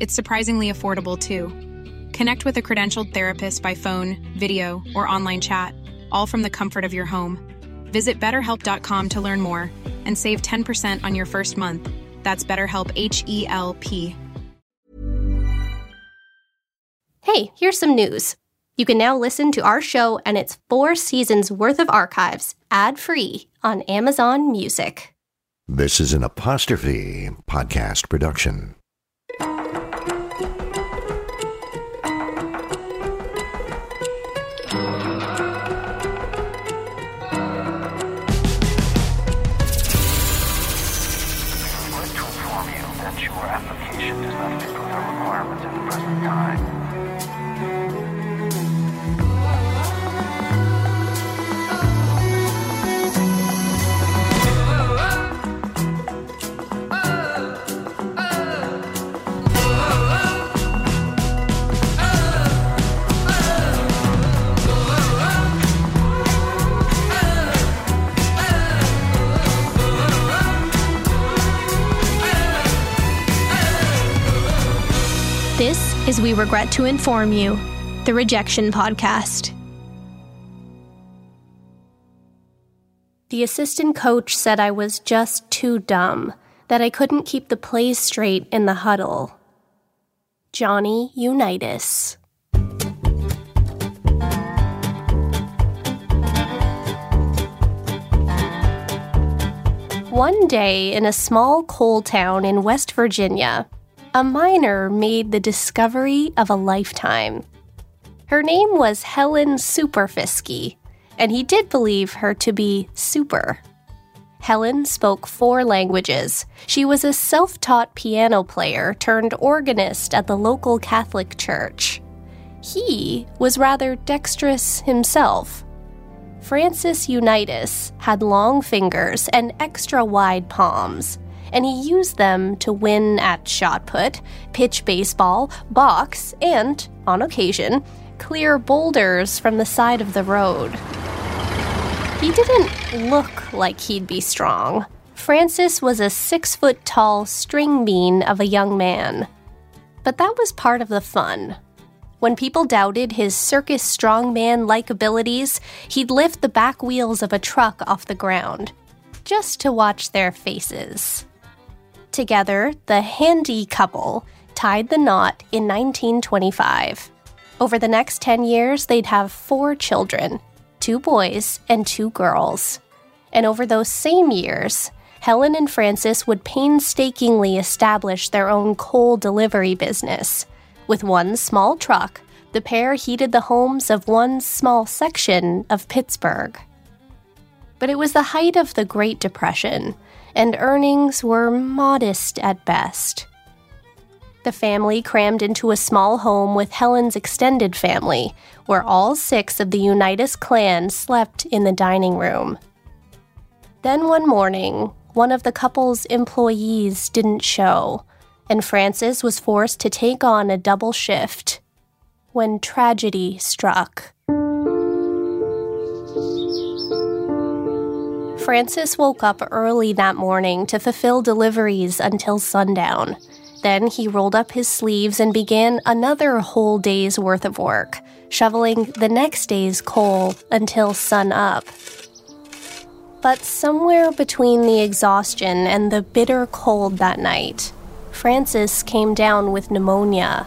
It's surprisingly affordable too. Connect with a credentialed therapist by phone, video, or online chat, all from the comfort of your home. Visit betterhelp.com to learn more and save 10% on your first month. That's BetterHelp H E L P. Hey, here's some news. You can now listen to our show and its four seasons worth of archives ad free on Amazon Music. This is an apostrophe podcast production. Regret to Inform You, the Rejection Podcast. The assistant coach said I was just too dumb, that I couldn't keep the plays straight in the huddle. Johnny Unitas. One day in a small coal town in West Virginia, a miner made the discovery of a lifetime. Her name was Helen Superfisky, and he did believe her to be super. Helen spoke four languages. She was a self taught piano player turned organist at the local Catholic church. He was rather dexterous himself. Francis Unitas had long fingers and extra wide palms, and he used them to win at shot put, pitch baseball, box, and, on occasion, clear boulders from the side of the road. He didn't look like he'd be strong. Francis was a six foot tall string bean of a young man. But that was part of the fun. When people doubted his circus strongman like abilities, he'd lift the back wheels of a truck off the ground, just to watch their faces. Together, the handy couple tied the knot in 1925. Over the next 10 years, they'd have four children two boys and two girls. And over those same years, Helen and Francis would painstakingly establish their own coal delivery business. With one small truck, the pair heated the homes of one small section of Pittsburgh. But it was the height of the Great Depression, and earnings were modest at best. The family crammed into a small home with Helen's extended family, where all six of the Unitas clan slept in the dining room. Then one morning, one of the couple's employees didn't show, and Francis was forced to take on a double shift when tragedy struck. Francis woke up early that morning to fulfill deliveries until sundown. Then he rolled up his sleeves and began another whole day's worth of work, shoveling the next day's coal until sun up. But somewhere between the exhaustion and the bitter cold that night, Francis came down with pneumonia.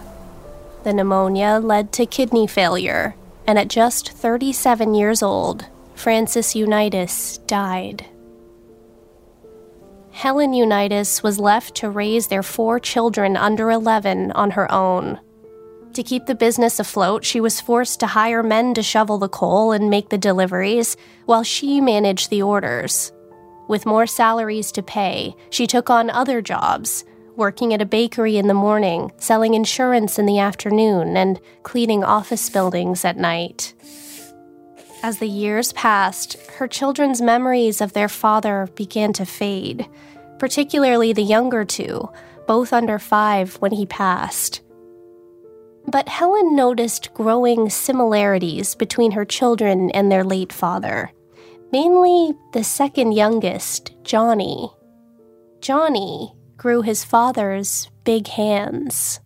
The pneumonia led to kidney failure, and at just 37 years old, Francis Unitas died. Helen Unitas was left to raise their four children under 11 on her own. To keep the business afloat, she was forced to hire men to shovel the coal and make the deliveries, while she managed the orders. With more salaries to pay, she took on other jobs, working at a bakery in the morning, selling insurance in the afternoon, and cleaning office buildings at night. As the years passed, her children's memories of their father began to fade, particularly the younger two, both under five when he passed. But Helen noticed growing similarities between her children and their late father, mainly the second youngest, Johnny. Johnny grew his father's big hands.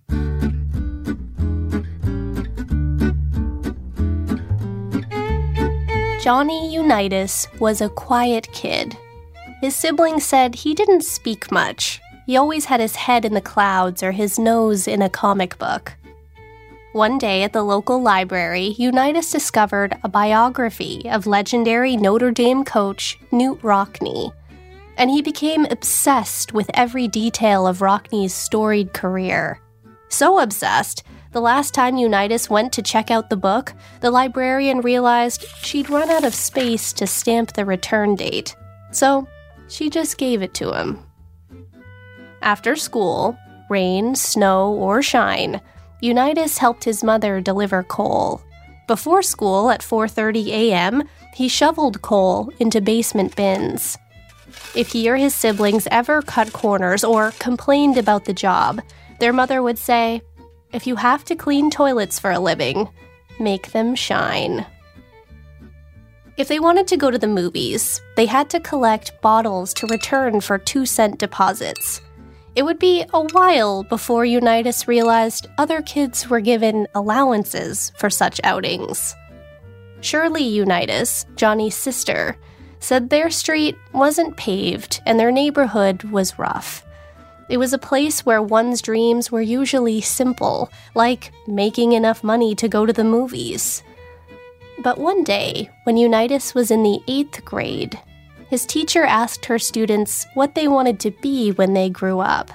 Johnny Unitas was a quiet kid. His siblings said he didn't speak much. He always had his head in the clouds or his nose in a comic book. One day at the local library, Unitas discovered a biography of legendary Notre Dame coach Knute Rockne, and he became obsessed with every detail of Rockne's storied career. So obsessed, the last time Unitas went to check out the book, the librarian realized she'd run out of space to stamp the return date. So she just gave it to him. After school, rain, snow, or shine, Unitas helped his mother deliver coal. Before school at 4:30 a.m., he shoveled coal into basement bins. If he or his siblings ever cut corners or complained about the job, their mother would say, "If you have to clean toilets for a living, make them shine." If they wanted to go to the movies, they had to collect bottles to return for 2 cent deposits. It would be a while before Unitas realized other kids were given allowances for such outings. Shirley Unitas, Johnny's sister, said their street wasn't paved and their neighborhood was rough. It was a place where one's dreams were usually simple, like making enough money to go to the movies. But one day, when Unitas was in the eighth grade, his teacher asked her students what they wanted to be when they grew up.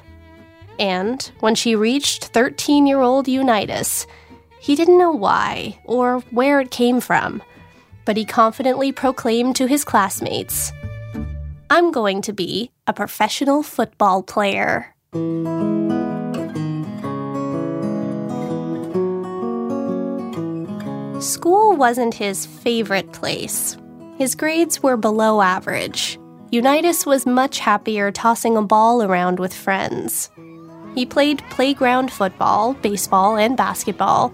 And when she reached 13 year old Unitas, he didn't know why or where it came from, but he confidently proclaimed to his classmates I'm going to be a professional football player. School wasn't his favorite place. His grades were below average. Unitas was much happier tossing a ball around with friends. He played playground football, baseball, and basketball.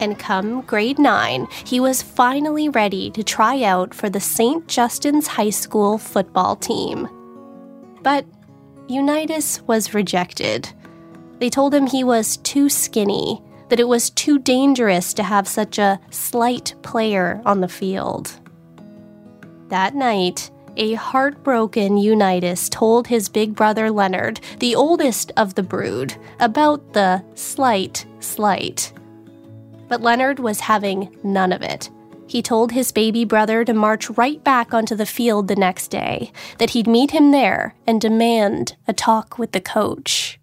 And come grade 9, he was finally ready to try out for the St. Justin's High School football team. But Unitas was rejected. They told him he was too skinny, that it was too dangerous to have such a slight player on the field. That night, a heartbroken Unitas told his big brother Leonard, the oldest of the brood, about the slight slight. But Leonard was having none of it. He told his baby brother to march right back onto the field the next day, that he'd meet him there and demand a talk with the coach.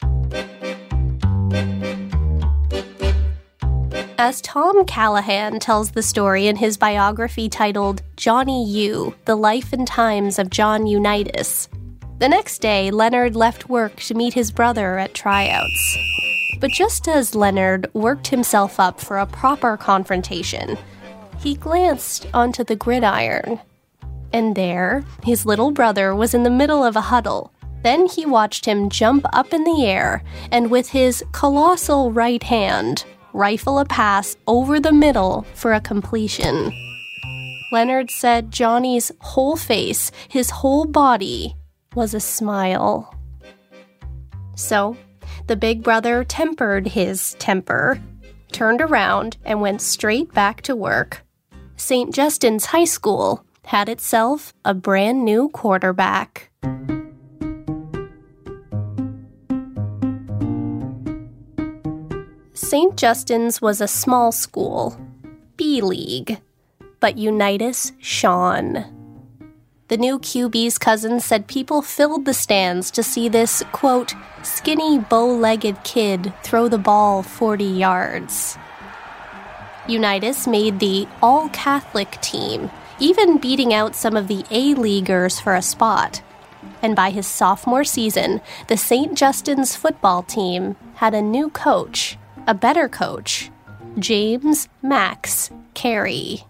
As Tom Callahan tells the story in his biography titled Johnny U The Life and Times of John Unitas, the next day Leonard left work to meet his brother at tryouts. But just as Leonard worked himself up for a proper confrontation, he glanced onto the gridiron. And there, his little brother was in the middle of a huddle. Then he watched him jump up in the air and, with his colossal right hand, rifle a pass over the middle for a completion. Leonard said Johnny's whole face, his whole body, was a smile. So, the big brother tempered his temper, turned around, and went straight back to work. St. Justin's High School had itself a brand new quarterback. St. Justin's was a small school, B League, but Unitas shone. The new QB's cousin said people filled the stands to see this, quote, skinny, bow legged kid throw the ball 40 yards. Unitas made the all Catholic team, even beating out some of the A Leaguers for a spot. And by his sophomore season, the St. Justin's football team had a new coach, a better coach, James Max Carey.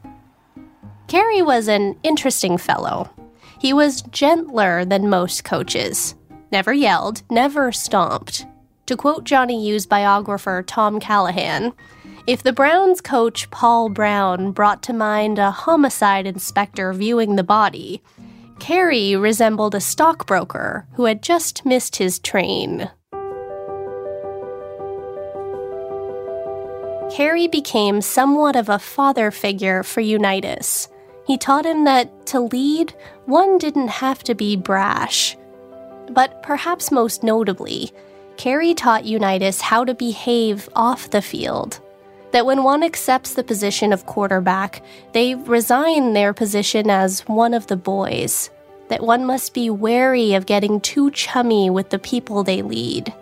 Carey was an interesting fellow. He was gentler than most coaches, never yelled, never stomped. To quote Johnny U's biographer Tom Callahan, if the Browns coach Paul Brown brought to mind a homicide inspector viewing the body, Carey resembled a stockbroker who had just missed his train. Carey became somewhat of a father figure for Unitas. He taught him that to lead, one didn't have to be brash. But perhaps most notably, Carey taught Unitas how to behave off the field. That when one accepts the position of quarterback, they resign their position as one of the boys. That one must be wary of getting too chummy with the people they lead.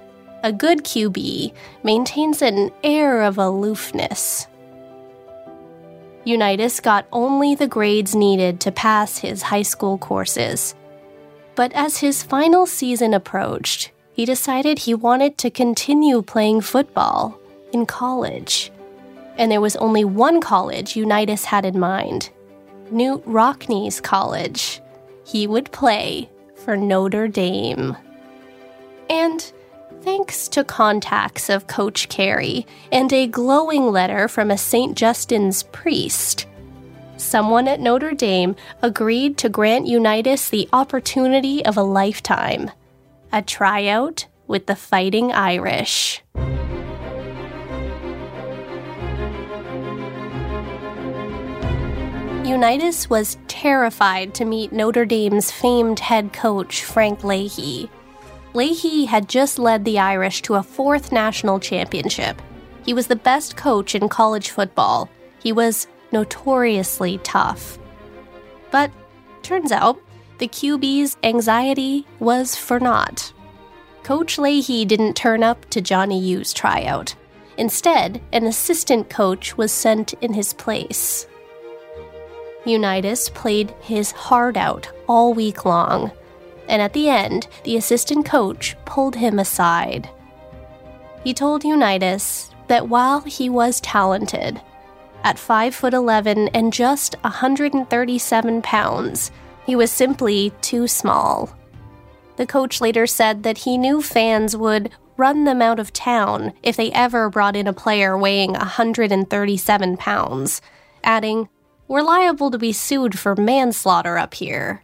A good QB maintains an air of aloofness. Unitas got only the grades needed to pass his high school courses. But as his final season approached, he decided he wanted to continue playing football in college. And there was only one college Unitas had in mind Knute Rockne's College. He would play for Notre Dame. And thanks to contacts of Coach Carey and a glowing letter from a St. Justin's priest, someone at Notre Dame agreed to grant Unitas the opportunity of a lifetime a tryout with the Fighting Irish. Unitas was terrified to meet Notre Dame's famed head coach, Frank Leahy. Leahy had just led the Irish to a fourth national championship. He was the best coach in college football. He was notoriously tough. But turns out, the QB's anxiety was for naught. Coach Leahy didn't turn up to Johnny U's tryout. Instead, an assistant coach was sent in his place. Unitas played his heart out all week long, and at the end, the assistant coach pulled him aside. He told Unitas that while he was talented, at 5 foot 11 and just 137 pounds, he was simply too small. The coach later said that he knew fans would run them out of town if they ever brought in a player weighing 137 pounds, adding, We're liable to be sued for manslaughter up here.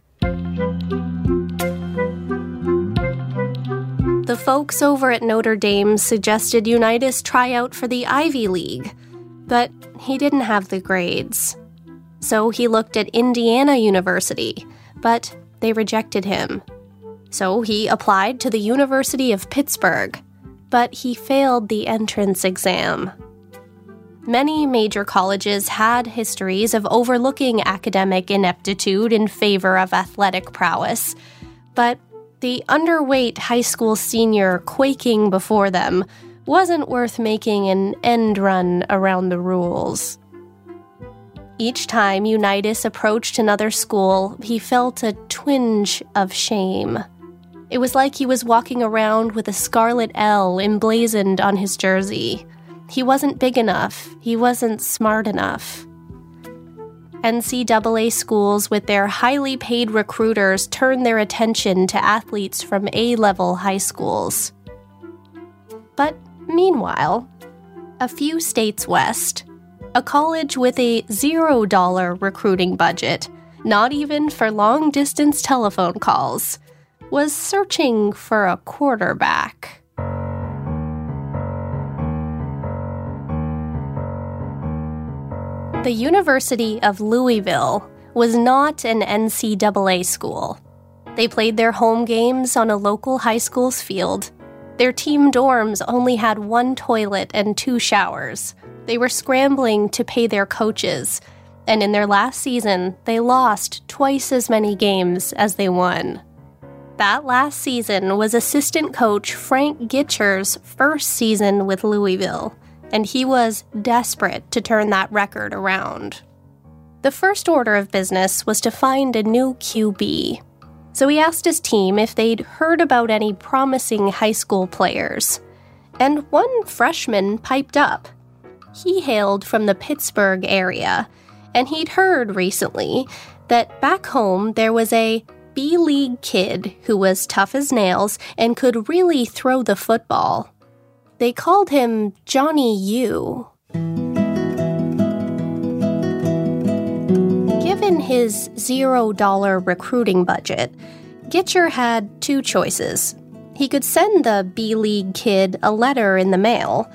The folks over at Notre Dame suggested Unitas try out for the Ivy League but he didn't have the grades. So he looked at Indiana University, but they rejected him. So he applied to the University of Pittsburgh, but he failed the entrance exam. Many major colleges had histories of overlooking academic ineptitude in favor of athletic prowess, but the underweight high school senior quaking before them wasn't worth making an end run around the rules. Each time Unitas approached another school, he felt a twinge of shame. It was like he was walking around with a scarlet L emblazoned on his jersey. He wasn't big enough, he wasn't smart enough. NCAA schools, with their highly paid recruiters, turn their attention to athletes from A level high schools. But Meanwhile, a few states west, a college with a $0 recruiting budget, not even for long distance telephone calls, was searching for a quarterback. The University of Louisville was not an NCAA school. They played their home games on a local high school's field. Their team dorms only had one toilet and two showers. They were scrambling to pay their coaches, and in their last season, they lost twice as many games as they won. That last season was assistant coach Frank Gitschier's first season with Louisville, and he was desperate to turn that record around. The first order of business was to find a new QB. So he asked his team if they'd heard about any promising high school players. And one freshman piped up. He hailed from the Pittsburgh area, and he'd heard recently that back home there was a B League kid who was tough as nails and could really throw the football. They called him Johnny U. Given his $0 recruiting budget, Gitschier had two choices. He could send the B League kid a letter in the mail,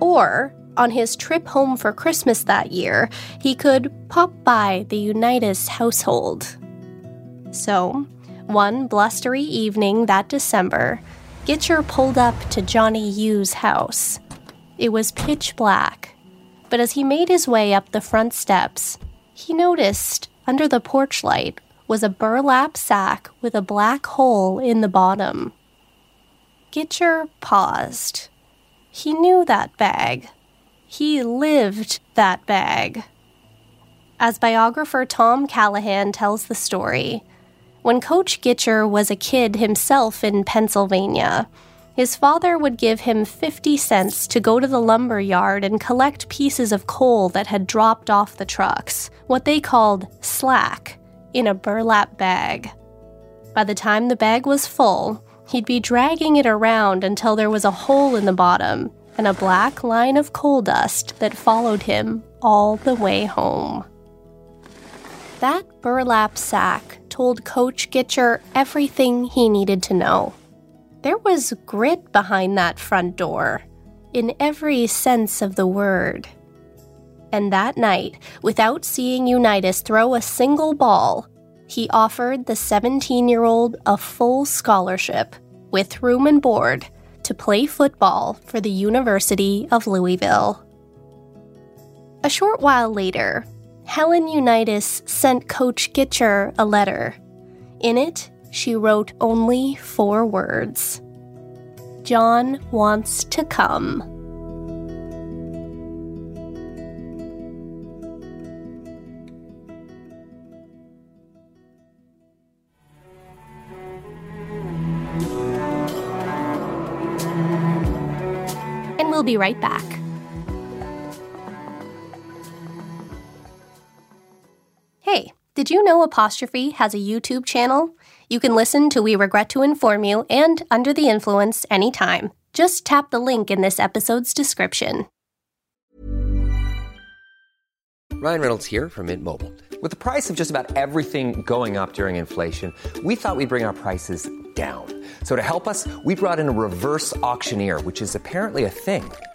or on his trip home for Christmas that year, he could pop by the Unitas household. So, one blustery evening that December, Gitschier pulled up to Johnny U's house. It was pitch black, but as he made his way up the front steps, he noticed under the porch light was a burlap sack with a black hole in the bottom. Gitschier paused. He knew that bag. He lived that bag. As biographer Tom Callahan tells the story, when Coach Gitschier was a kid himself in Pennsylvania, his father would give him 50 cents to go to the lumber yard and collect pieces of coal that had dropped off the trucks, what they called slack, in a burlap bag. By the time the bag was full, he'd be dragging it around until there was a hole in the bottom and a black line of coal dust that followed him all the way home. That burlap sack told Coach Gitschier everything he needed to know. There was grit behind that front door, in every sense of the word. And that night, without seeing Unitas throw a single ball, he offered the 17 year old a full scholarship with room and board to play football for the University of Louisville. A short while later, Helen Unitas sent Coach Gitschier a letter. In it, she wrote only four words John wants to come. And we'll be right back. Did you know Apostrophe has a YouTube channel? You can listen to We Regret to Inform You and Under the Influence anytime. Just tap the link in this episode's description. Ryan Reynolds here from Mint Mobile. With the price of just about everything going up during inflation, we thought we'd bring our prices down. So to help us, we brought in a reverse auctioneer, which is apparently a thing.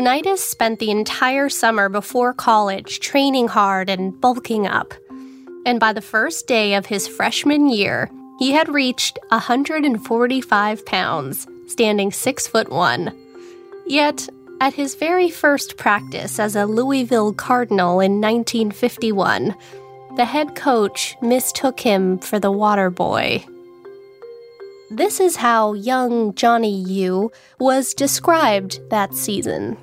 Unitas spent the entire summer before college training hard and bulking up. And by the first day of his freshman year, he had reached 145 pounds, standing 6 foot 1. Yet, at his very first practice as a Louisville Cardinal in 1951, the head coach mistook him for the water boy. This is how young Johnny U was described that season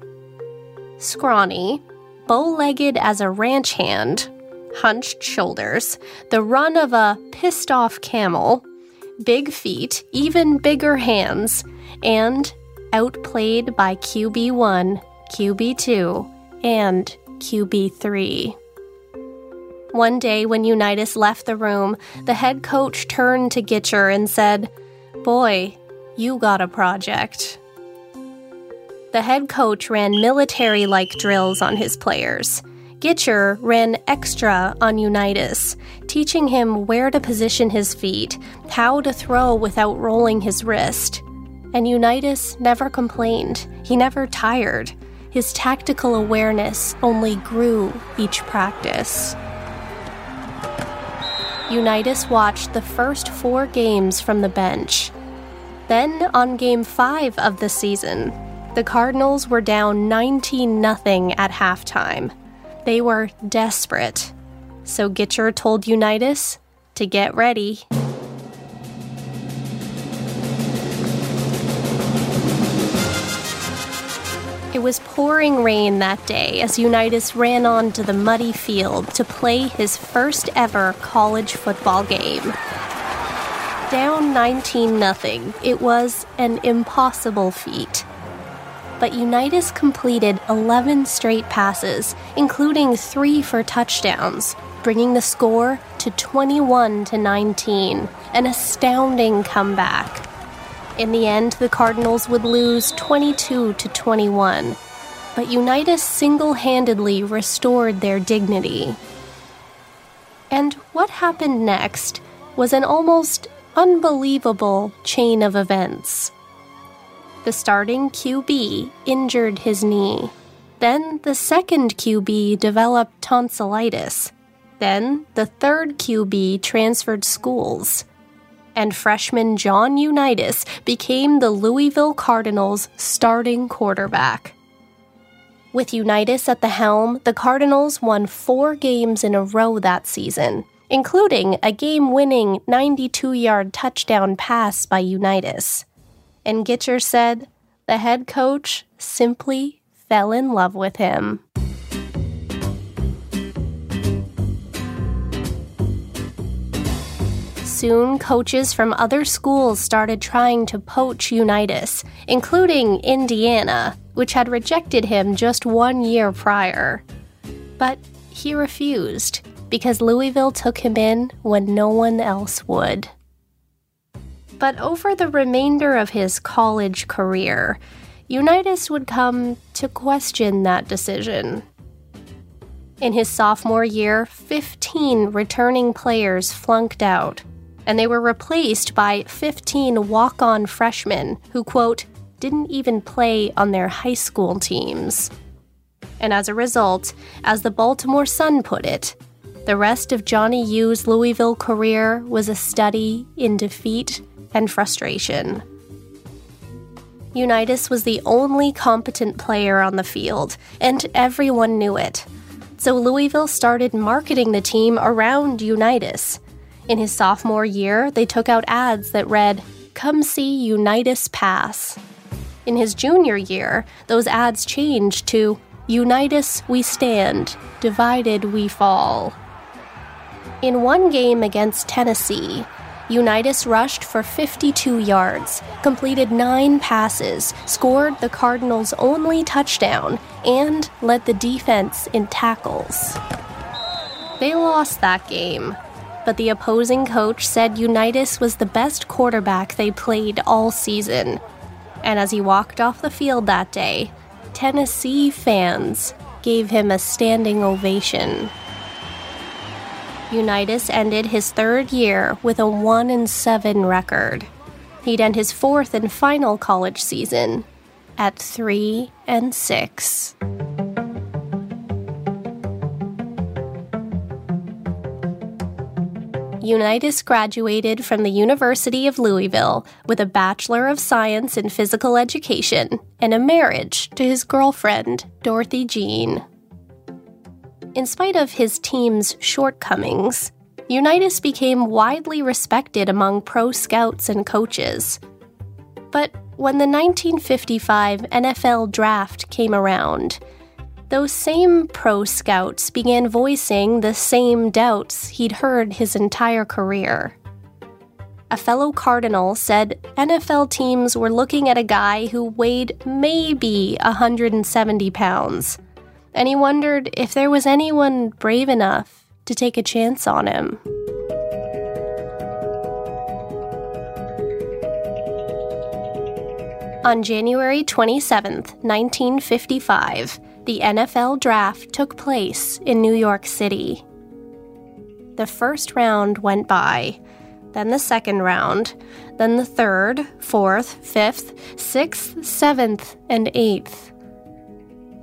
scrawny, bow legged as a ranch hand, hunched shoulders, the run of a pissed off camel, big feet, even bigger hands, and outplayed by QB1, QB2, and QB3. One day when Unitas left the room, the head coach turned to Gitschier and said, Boy, you got a project. The head coach ran military like drills on his players. Gitschier ran extra on Unitas, teaching him where to position his feet, how to throw without rolling his wrist. And Unitas never complained. He never tired. His tactical awareness only grew each practice. Unitas watched the first four games from the bench. Then, on game five of the season, the Cardinals were down 19 0 at halftime. They were desperate. So Gitschier told Unitas to get ready. It was pouring rain that day as Unitas ran onto the muddy field to play his first ever college football game. Down 19 0, it was an impossible feat. But Unitas completed 11 straight passes, including three for touchdowns, bringing the score to 21 to 19, an astounding comeback. In the end, the Cardinals would lose 22 to 21, but Unitas single-handedly restored their dignity. And what happened next was an almost unbelievable chain of events. The starting QB injured his knee. Then the second QB developed tonsillitis. Then the third QB transferred schools and freshman John Unitas became the Louisville Cardinals' starting quarterback. With Unitas at the helm, the Cardinals won four games in a row that season, including a game winning 92 yard touchdown pass by Unitas. And Gitschier said the head coach simply fell in love with him. Soon, coaches from other schools started trying to poach Unitas, including Indiana, which had rejected him just one year prior. But he refused because Louisville took him in when no one else would. But over the remainder of his college career, Unitas would come to question that decision. In his sophomore year, 15 returning players flunked out and they were replaced by 15 walk on freshmen who, quote, didn't even play on their high school teams. And as a result, as the Baltimore Sun put it, the rest of Johnny U's Louisville career was a study in defeat and frustration. Unitas was the only competent player on the field, and everyone knew it. So Louisville started marketing the team around Unitas In his sophomore year, they took out ads that read, Come see Unitas Pass. In his junior year, those ads changed to, Unitas we stand, divided we fall. In one game against Tennessee, Unitas rushed for 52 yards, completed nine passes, scored the Cardinals' only touchdown, and led the defense in tackles. They lost that game, but the opposing coach said Unitas was the best quarterback they played all season. And as he walked off the field that day, Tennessee fans gave him a standing ovation. Unitas ended his third year with a 1 and 7 record. He'd end his fourth and final college season at 3 and 6. Unitas graduated from the University of Louisville with a Bachelor of Science in Physical Education and a marriage to his girlfriend, Dorothy Jean. In spite of his team's shortcomings, Unitas became widely respected among pro scouts and coaches. But when the 1955 NFL draft came around, those same pro scouts began voicing the same doubts he'd heard his entire career. A fellow Cardinal said NFL teams were looking at a guy who weighed maybe 170 pounds, and he wondered if there was anyone brave enough to take a chance on him. On January 27, 1955, the NFL draft took place in New York City. The first round went by, then the second round, then the third, fourth, fifth, sixth, seventh, and eighth.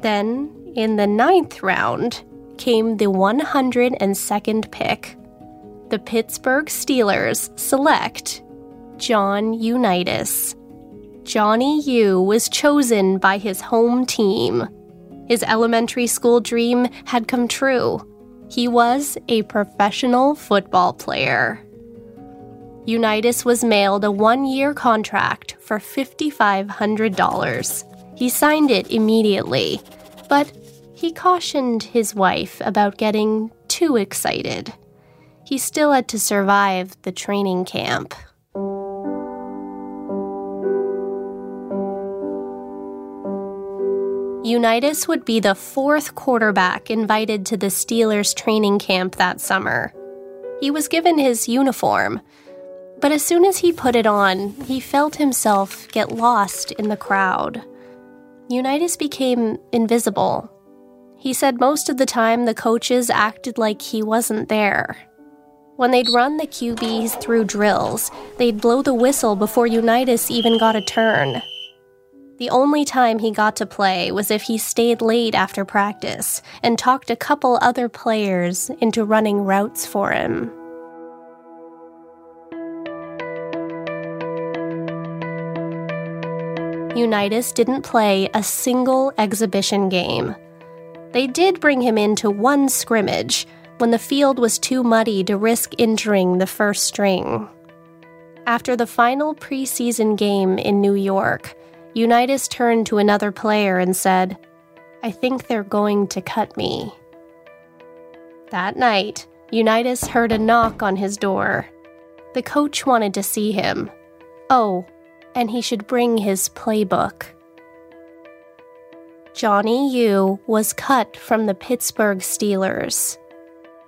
Then, in the ninth round, came the 102nd pick. The Pittsburgh Steelers select John Unitas. Johnny U was chosen by his home team, his elementary school dream had come true. He was a professional football player. Unitas was mailed a one year contract for $5,500. He signed it immediately, but he cautioned his wife about getting too excited. He still had to survive the training camp. Unitas would be the fourth quarterback invited to the Steelers training camp that summer. He was given his uniform, but as soon as he put it on, he felt himself get lost in the crowd. Unitas became invisible. He said most of the time the coaches acted like he wasn't there. When they'd run the QBs through drills, they'd blow the whistle before Unitas even got a turn. The only time he got to play was if he stayed late after practice and talked a couple other players into running routes for him. Unitas didn't play a single exhibition game. They did bring him into one scrimmage when the field was too muddy to risk injuring the first string. After the final preseason game in New York, Unitas turned to another player and said, I think they're going to cut me. That night, Unitas heard a knock on his door. The coach wanted to see him. Oh, and he should bring his playbook. Johnny U was cut from the Pittsburgh Steelers.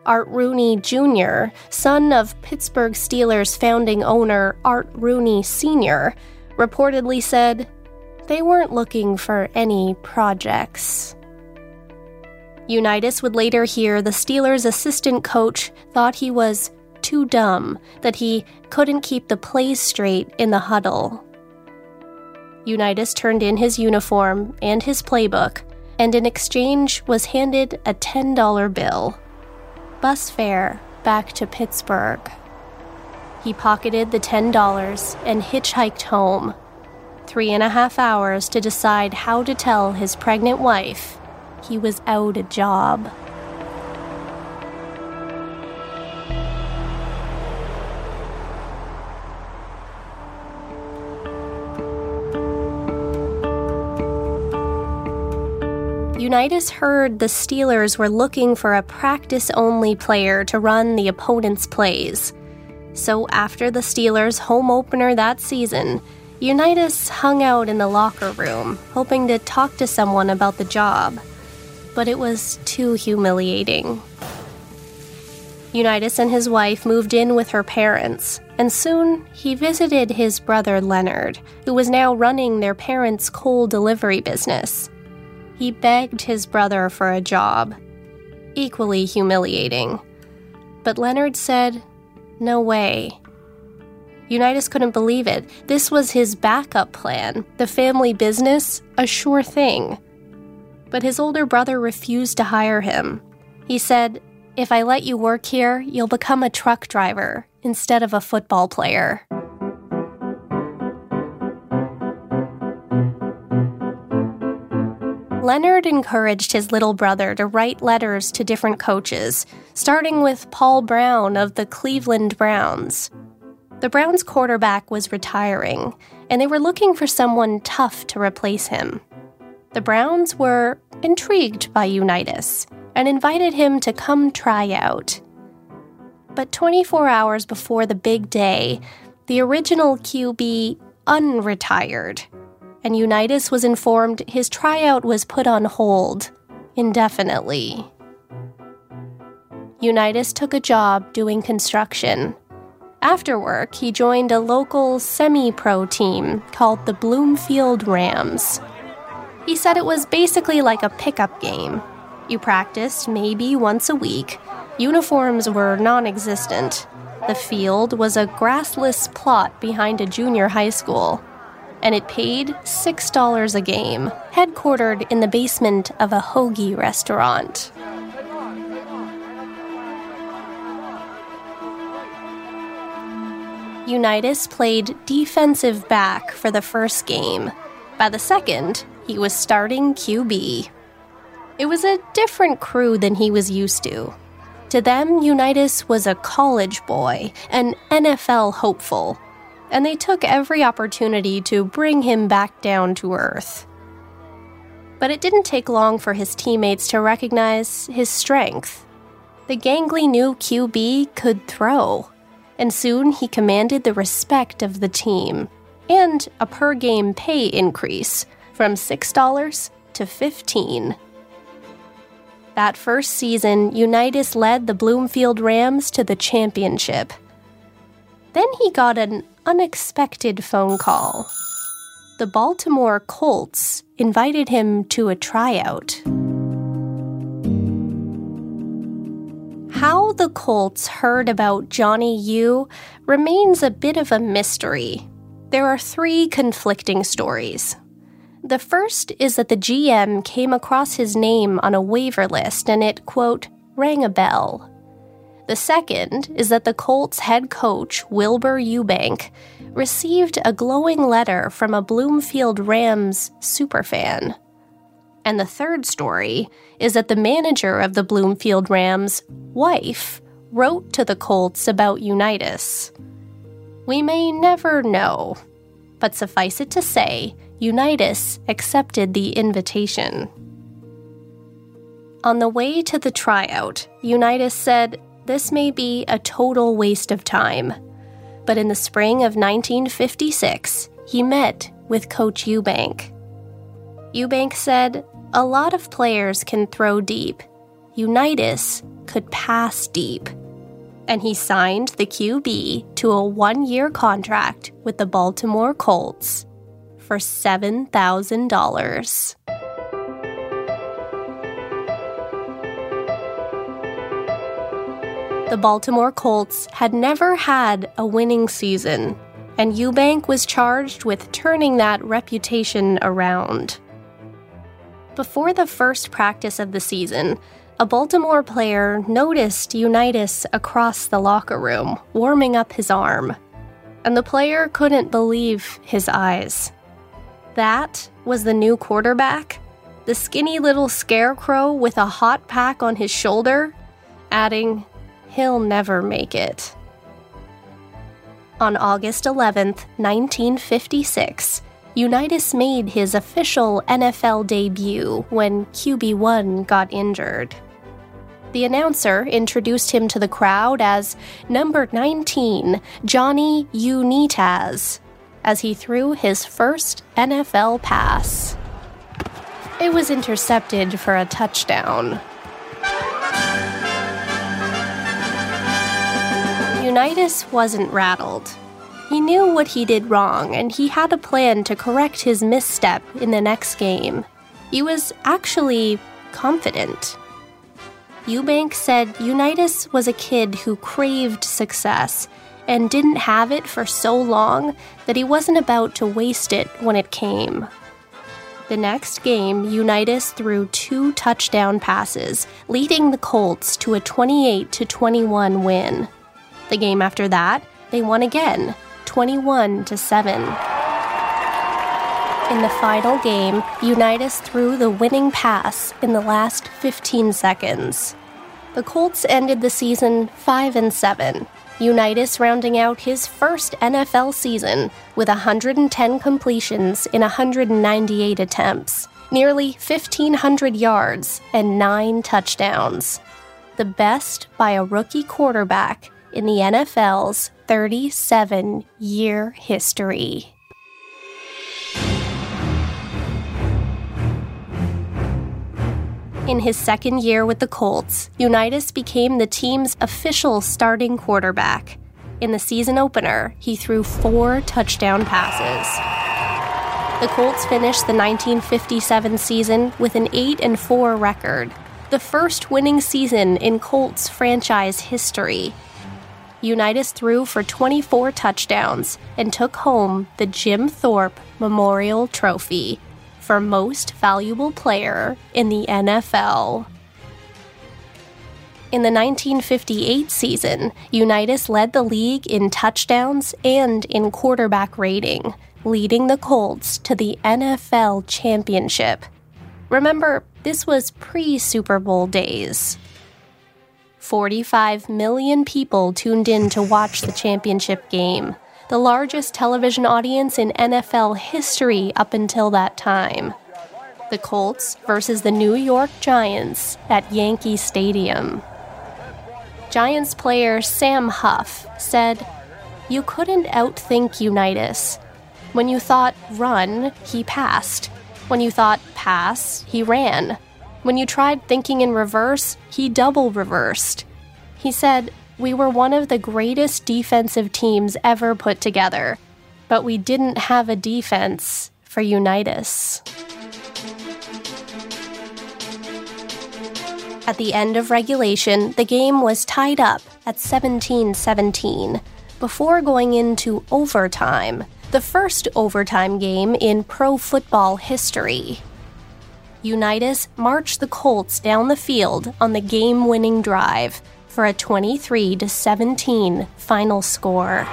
Art Rooney Jr., son of Pittsburgh Steelers founding owner Art Rooney Sr., reportedly said, they weren't looking for any projects. Unitas would later hear the Steelers' assistant coach thought he was too dumb, that he couldn't keep the plays straight in the huddle. Unitas turned in his uniform and his playbook, and in exchange was handed a $10 bill. Bus fare back to Pittsburgh. He pocketed the $10 and hitchhiked home three and a half hours to decide how to tell his pregnant wife he was out a job. Unitas heard the Steelers were looking for a practice only player to run the opponent's plays. So after the Steelers' home opener that season, Unitas hung out in the locker room, hoping to talk to someone about the job. But it was too humiliating. Unitas and his wife moved in with her parents, and soon he visited his brother Leonard, who was now running their parents' coal delivery business. He begged his brother for a job. Equally humiliating. But Leonard said, No way. Unitas couldn't believe it. This was his backup plan, the family business, a sure thing. But his older brother refused to hire him. He said, If I let you work here, you'll become a truck driver instead of a football player. Leonard encouraged his little brother to write letters to different coaches, starting with Paul Brown of the Cleveland Browns. The Browns quarterback was retiring, and they were looking for someone tough to replace him. The Browns were intrigued by Unitas and invited him to come try out. But 24 hours before the big day, the original QB unretired and Unitas was informed his tryout was put on hold indefinitely. Unitas took a job doing construction. After work, he joined a local semi pro team called the Bloomfield Rams. He said it was basically like a pickup game. You practiced maybe once a week, uniforms were non existent. The field was a grassless plot behind a junior high school and it paid $6 a game, headquartered in the basement of a hoagie restaurant. Unitas played defensive back for the first game. By the second, he was starting QB. It was a different crew than he was used to. To them, Unitas was a college boy, an NFL hopeful, and they took every opportunity to bring him back down to earth. But it didn't take long for his teammates to recognize his strength. The gangly new QB could throw, and soon he commanded the respect of the team and a per game pay increase from $6 to 15 That first season, Unitas led the Bloomfield Rams to the championship. Then he got an unexpected phone call. The Baltimore Colts invited him to a tryout. How the Colts heard about Johnny U remains a bit of a mystery. There are three conflicting stories. The first is that the GM came across his name on a waiver list and it, quote, rang a bell. The second is that the Colts head coach, Wilbur Ewbank, received a glowing letter from a Bloomfield Rams superfan. And the third story is that the manager of the Bloomfield Rams' wife wrote to the Colts about Unitas. We may never know, but suffice it to say, Unitas accepted the invitation. On the way to the tryout, Unitas said, this may be a total waste of time. But in the spring of 1956, he met with Coach Ewbank. Ewbank said, A lot of players can throw deep. Unitas could pass deep. And he signed the QB to a one year contract with the Baltimore Colts for $7,000. The Baltimore Colts had never had a winning season, and Ewbank was charged with turning that reputation around. Before the first practice of the season, a Baltimore player noticed Unitas across the locker room, warming up his arm, and the player couldn't believe his eyes. That was the new quarterback, the skinny little scarecrow with a hot pack on his shoulder, adding, he'll never make it. On August 11, 1956, Unitas made his official NFL debut when QB1 got injured. The announcer introduced him to the crowd as number 19, Johnny Unitas, as he threw his first NFL pass. It was intercepted for a touchdown. Unitas wasn't rattled. He knew what he did wrong, and he had a plan to correct his misstep in the next game. He was actually confident. Ewbank said Unitas was a kid who craved success and didn't have it for so long that he wasn't about to waste it when it came. The next game, Unitas threw two touchdown passes, leading the Colts to a 28 21 win. The game after that, they won again, 21 to 7. In the final game, Unitas threw the winning pass in the last 15 seconds. The Colts ended the season 5 and 7. Unitas rounding out his first NFL season with 110 completions in 198 attempts, nearly 1,500 yards, and 9 touchdowns. The best by a rookie quarterback in the NFL's 37 year history. In his second year with the Colts, Unitas became the team's official starting quarterback. In the season opener, he threw four touchdown passes. The Colts finished the 1957 season with an 8 and 4 record, the first winning season in Colts franchise history, Unitas threw for 24 touchdowns and took home the Jim Thorpe Memorial Trophy for Most Valuable Player in the NFL. In the 1958 season, Unitas led the league in touchdowns and in quarterback rating, leading the Colts to the NFL championship. Remember, this was pre Super Bowl days. 45 million people tuned in to watch the championship game, the largest television audience in NFL history up until that time. The Colts versus the New York Giants at Yankee Stadium. Giants player Sam Huff said, You couldn't outthink Unitas. When you thought run, he passed. When you thought pass, he ran. When you tried thinking in reverse, he double reversed. He said, We were one of the greatest defensive teams ever put together, but we didn't have a defense for Unitas. At the end of regulation, the game was tied up at 17 17 before going into overtime, the first overtime game in pro football history. Unitas marched the Colts down the field on the game winning drive for a 23 17 final score.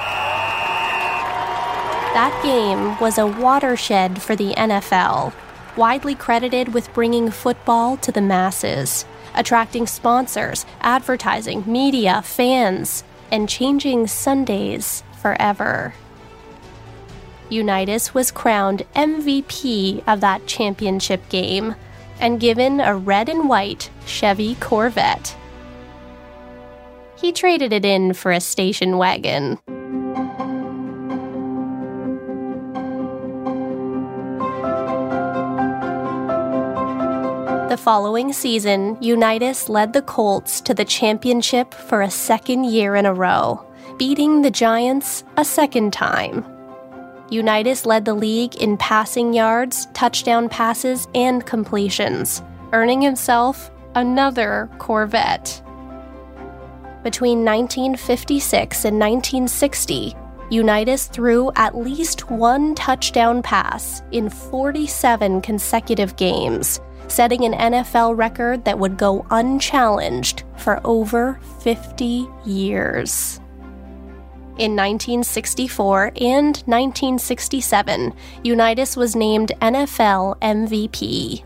That game was a watershed for the NFL, widely credited with bringing football to the masses, attracting sponsors, advertising, media, fans, and changing Sundays forever. Unitas was crowned MVP of that championship game and given a red and white Chevy Corvette. He traded it in for a station wagon. The following season, Unitas led the Colts to the championship for a second year in a row, beating the Giants a second time. Unitas led the league in passing yards, touchdown passes, and completions, earning himself another Corvette. Between 1956 and 1960, Unitas threw at least one touchdown pass in 47 consecutive games, setting an NFL record that would go unchallenged for over 50 years. In 1964 and 1967, Unitas was named NFL MVP.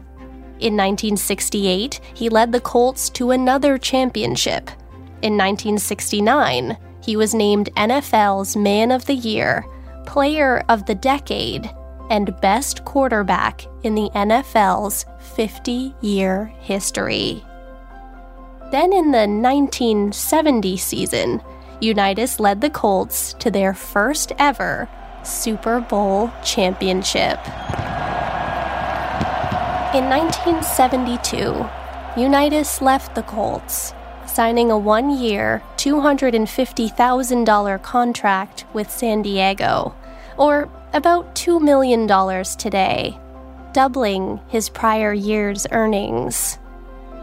In 1968, he led the Colts to another championship. In 1969, he was named NFL's Man of the Year, Player of the Decade, and best quarterback in the NFL's 50 year history. Then in the 1970 season, Unitas led the Colts to their first ever Super Bowl championship. In 1972, Unitas left the Colts, signing a one year, $250,000 contract with San Diego, or about $2 million today, doubling his prior year's earnings.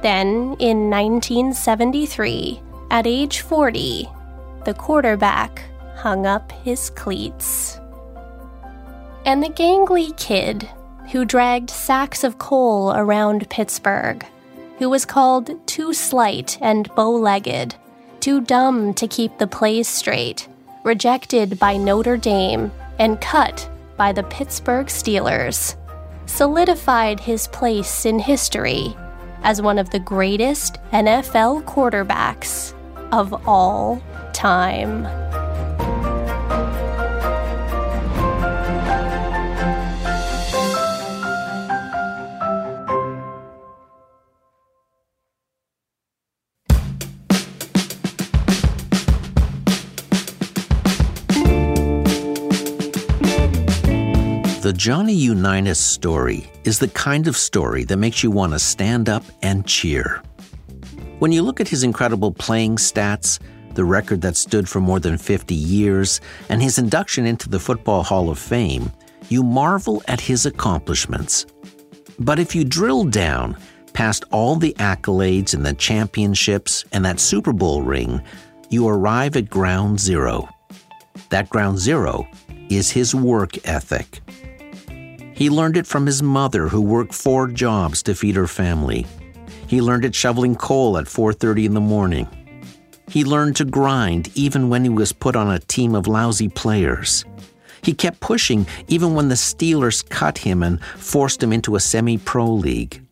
Then, in 1973, at age 40, the quarterback hung up his cleats. And the gangly kid who dragged sacks of coal around Pittsburgh, who was called too slight and bow legged, too dumb to keep the plays straight, rejected by Notre Dame, and cut by the Pittsburgh Steelers, solidified his place in history as one of the greatest NFL quarterbacks of all time. The Johnny Unitas story is the kind of story that makes you want to stand up and cheer. When you look at his incredible playing stats, the record that stood for more than 50 years, and his induction into the Football Hall of Fame, you marvel at his accomplishments. But if you drill down past all the accolades and the championships and that Super Bowl ring, you arrive at ground zero. That ground zero is his work ethic. He learned it from his mother who worked four jobs to feed her family. He learned it shoveling coal at 4:30 in the morning. He learned to grind even when he was put on a team of lousy players. He kept pushing even when the Steelers cut him and forced him into a semi-pro league.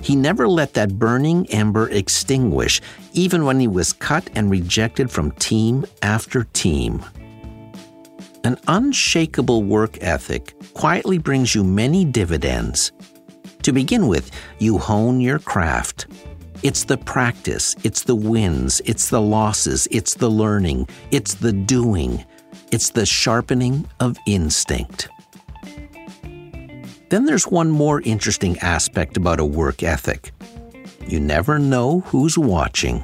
He never let that burning ember extinguish even when he was cut and rejected from team after team. An unshakable work ethic quietly brings you many dividends. To begin with, you hone your craft. It's the practice, it's the wins, it's the losses, it's the learning, it's the doing, it's the sharpening of instinct. Then there's one more interesting aspect about a work ethic you never know who's watching.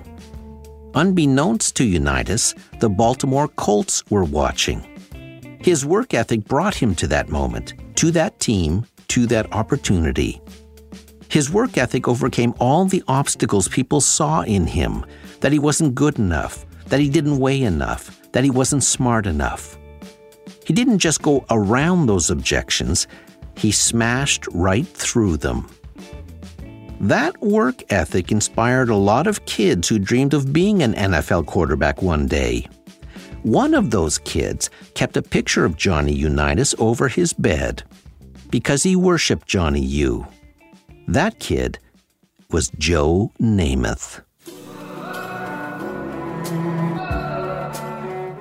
Unbeknownst to Unitas, the Baltimore Colts were watching. His work ethic brought him to that moment, to that team, to that opportunity. His work ethic overcame all the obstacles people saw in him that he wasn't good enough, that he didn't weigh enough, that he wasn't smart enough. He didn't just go around those objections, he smashed right through them. That work ethic inspired a lot of kids who dreamed of being an NFL quarterback one day. One of those kids kept a picture of Johnny Unitas over his bed because he worshiped Johnny U. That kid was Joe Namath.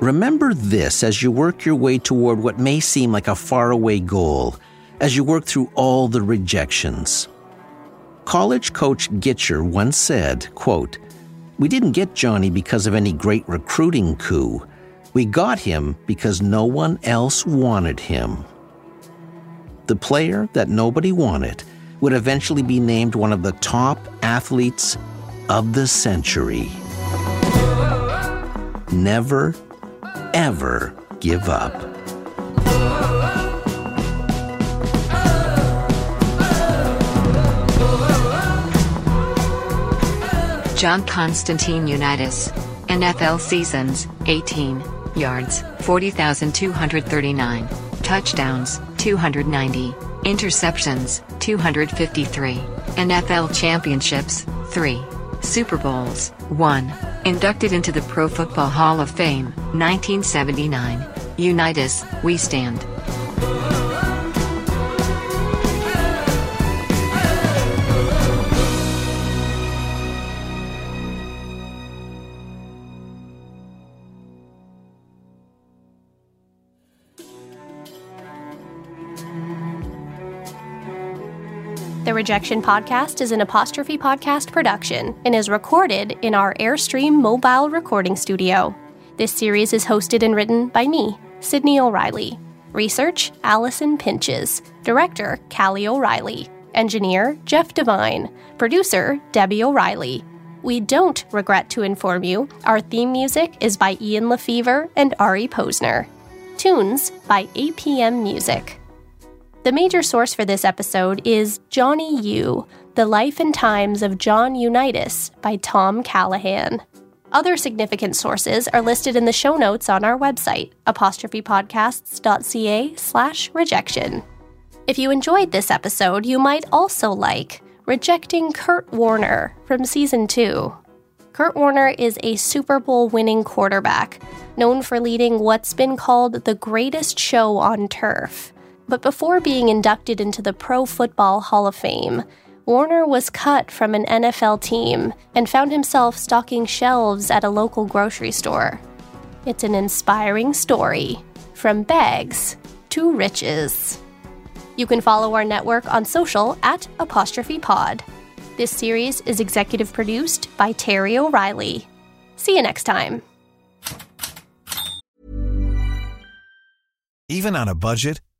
Remember this as you work your way toward what may seem like a faraway goal, as you work through all the rejections. College coach Gitschier once said, quote, We didn't get Johnny because of any great recruiting coup. We got him because no one else wanted him. The player that nobody wanted would eventually be named one of the top athletes of the century. Never, ever give up. John Constantine Unitas. NFL seasons 18 yards, 40,239. Touchdowns, 290. Interceptions, 253. NFL championships, 3. Super Bowls, 1. Inducted into the Pro Football Hall of Fame, 1979. Unitas, we stand. Rejection Podcast is an apostrophe podcast production and is recorded in our Airstream mobile recording studio. This series is hosted and written by me, Sydney O'Reilly. Research Allison Pinches. Director Callie O'Reilly. Engineer Jeff Devine. Producer Debbie O'Reilly. We don't regret to inform you our theme music is by Ian LeFeuvre and Ari Posner. Tunes by APM Music. The major source for this episode is Johnny U, The Life and Times of John Unitas by Tom Callahan. Other significant sources are listed in the show notes on our website, apostrophepodcasts.ca slash rejection. If you enjoyed this episode, you might also like Rejecting Kurt Warner from Season 2. Kurt Warner is a Super Bowl winning quarterback, known for leading what's been called the greatest show on turf. But before being inducted into the Pro Football Hall of Fame, Warner was cut from an NFL team and found himself stocking shelves at a local grocery store. It's an inspiring story from bags to riches. You can follow our network on social at apostrophe pod. This series is executive produced by Terry O'Reilly. See you next time. Even on a budget,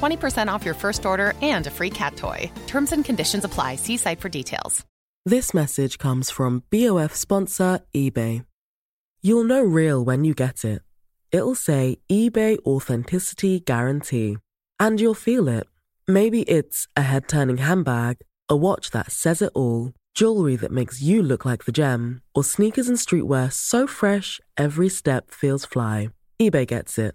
20% off your first order and a free cat toy. Terms and conditions apply. See site for details. This message comes from BOF sponsor eBay. You'll know real when you get it. It'll say eBay Authenticity Guarantee. And you'll feel it. Maybe it's a head turning handbag, a watch that says it all, jewelry that makes you look like the gem, or sneakers and streetwear so fresh every step feels fly. eBay gets it.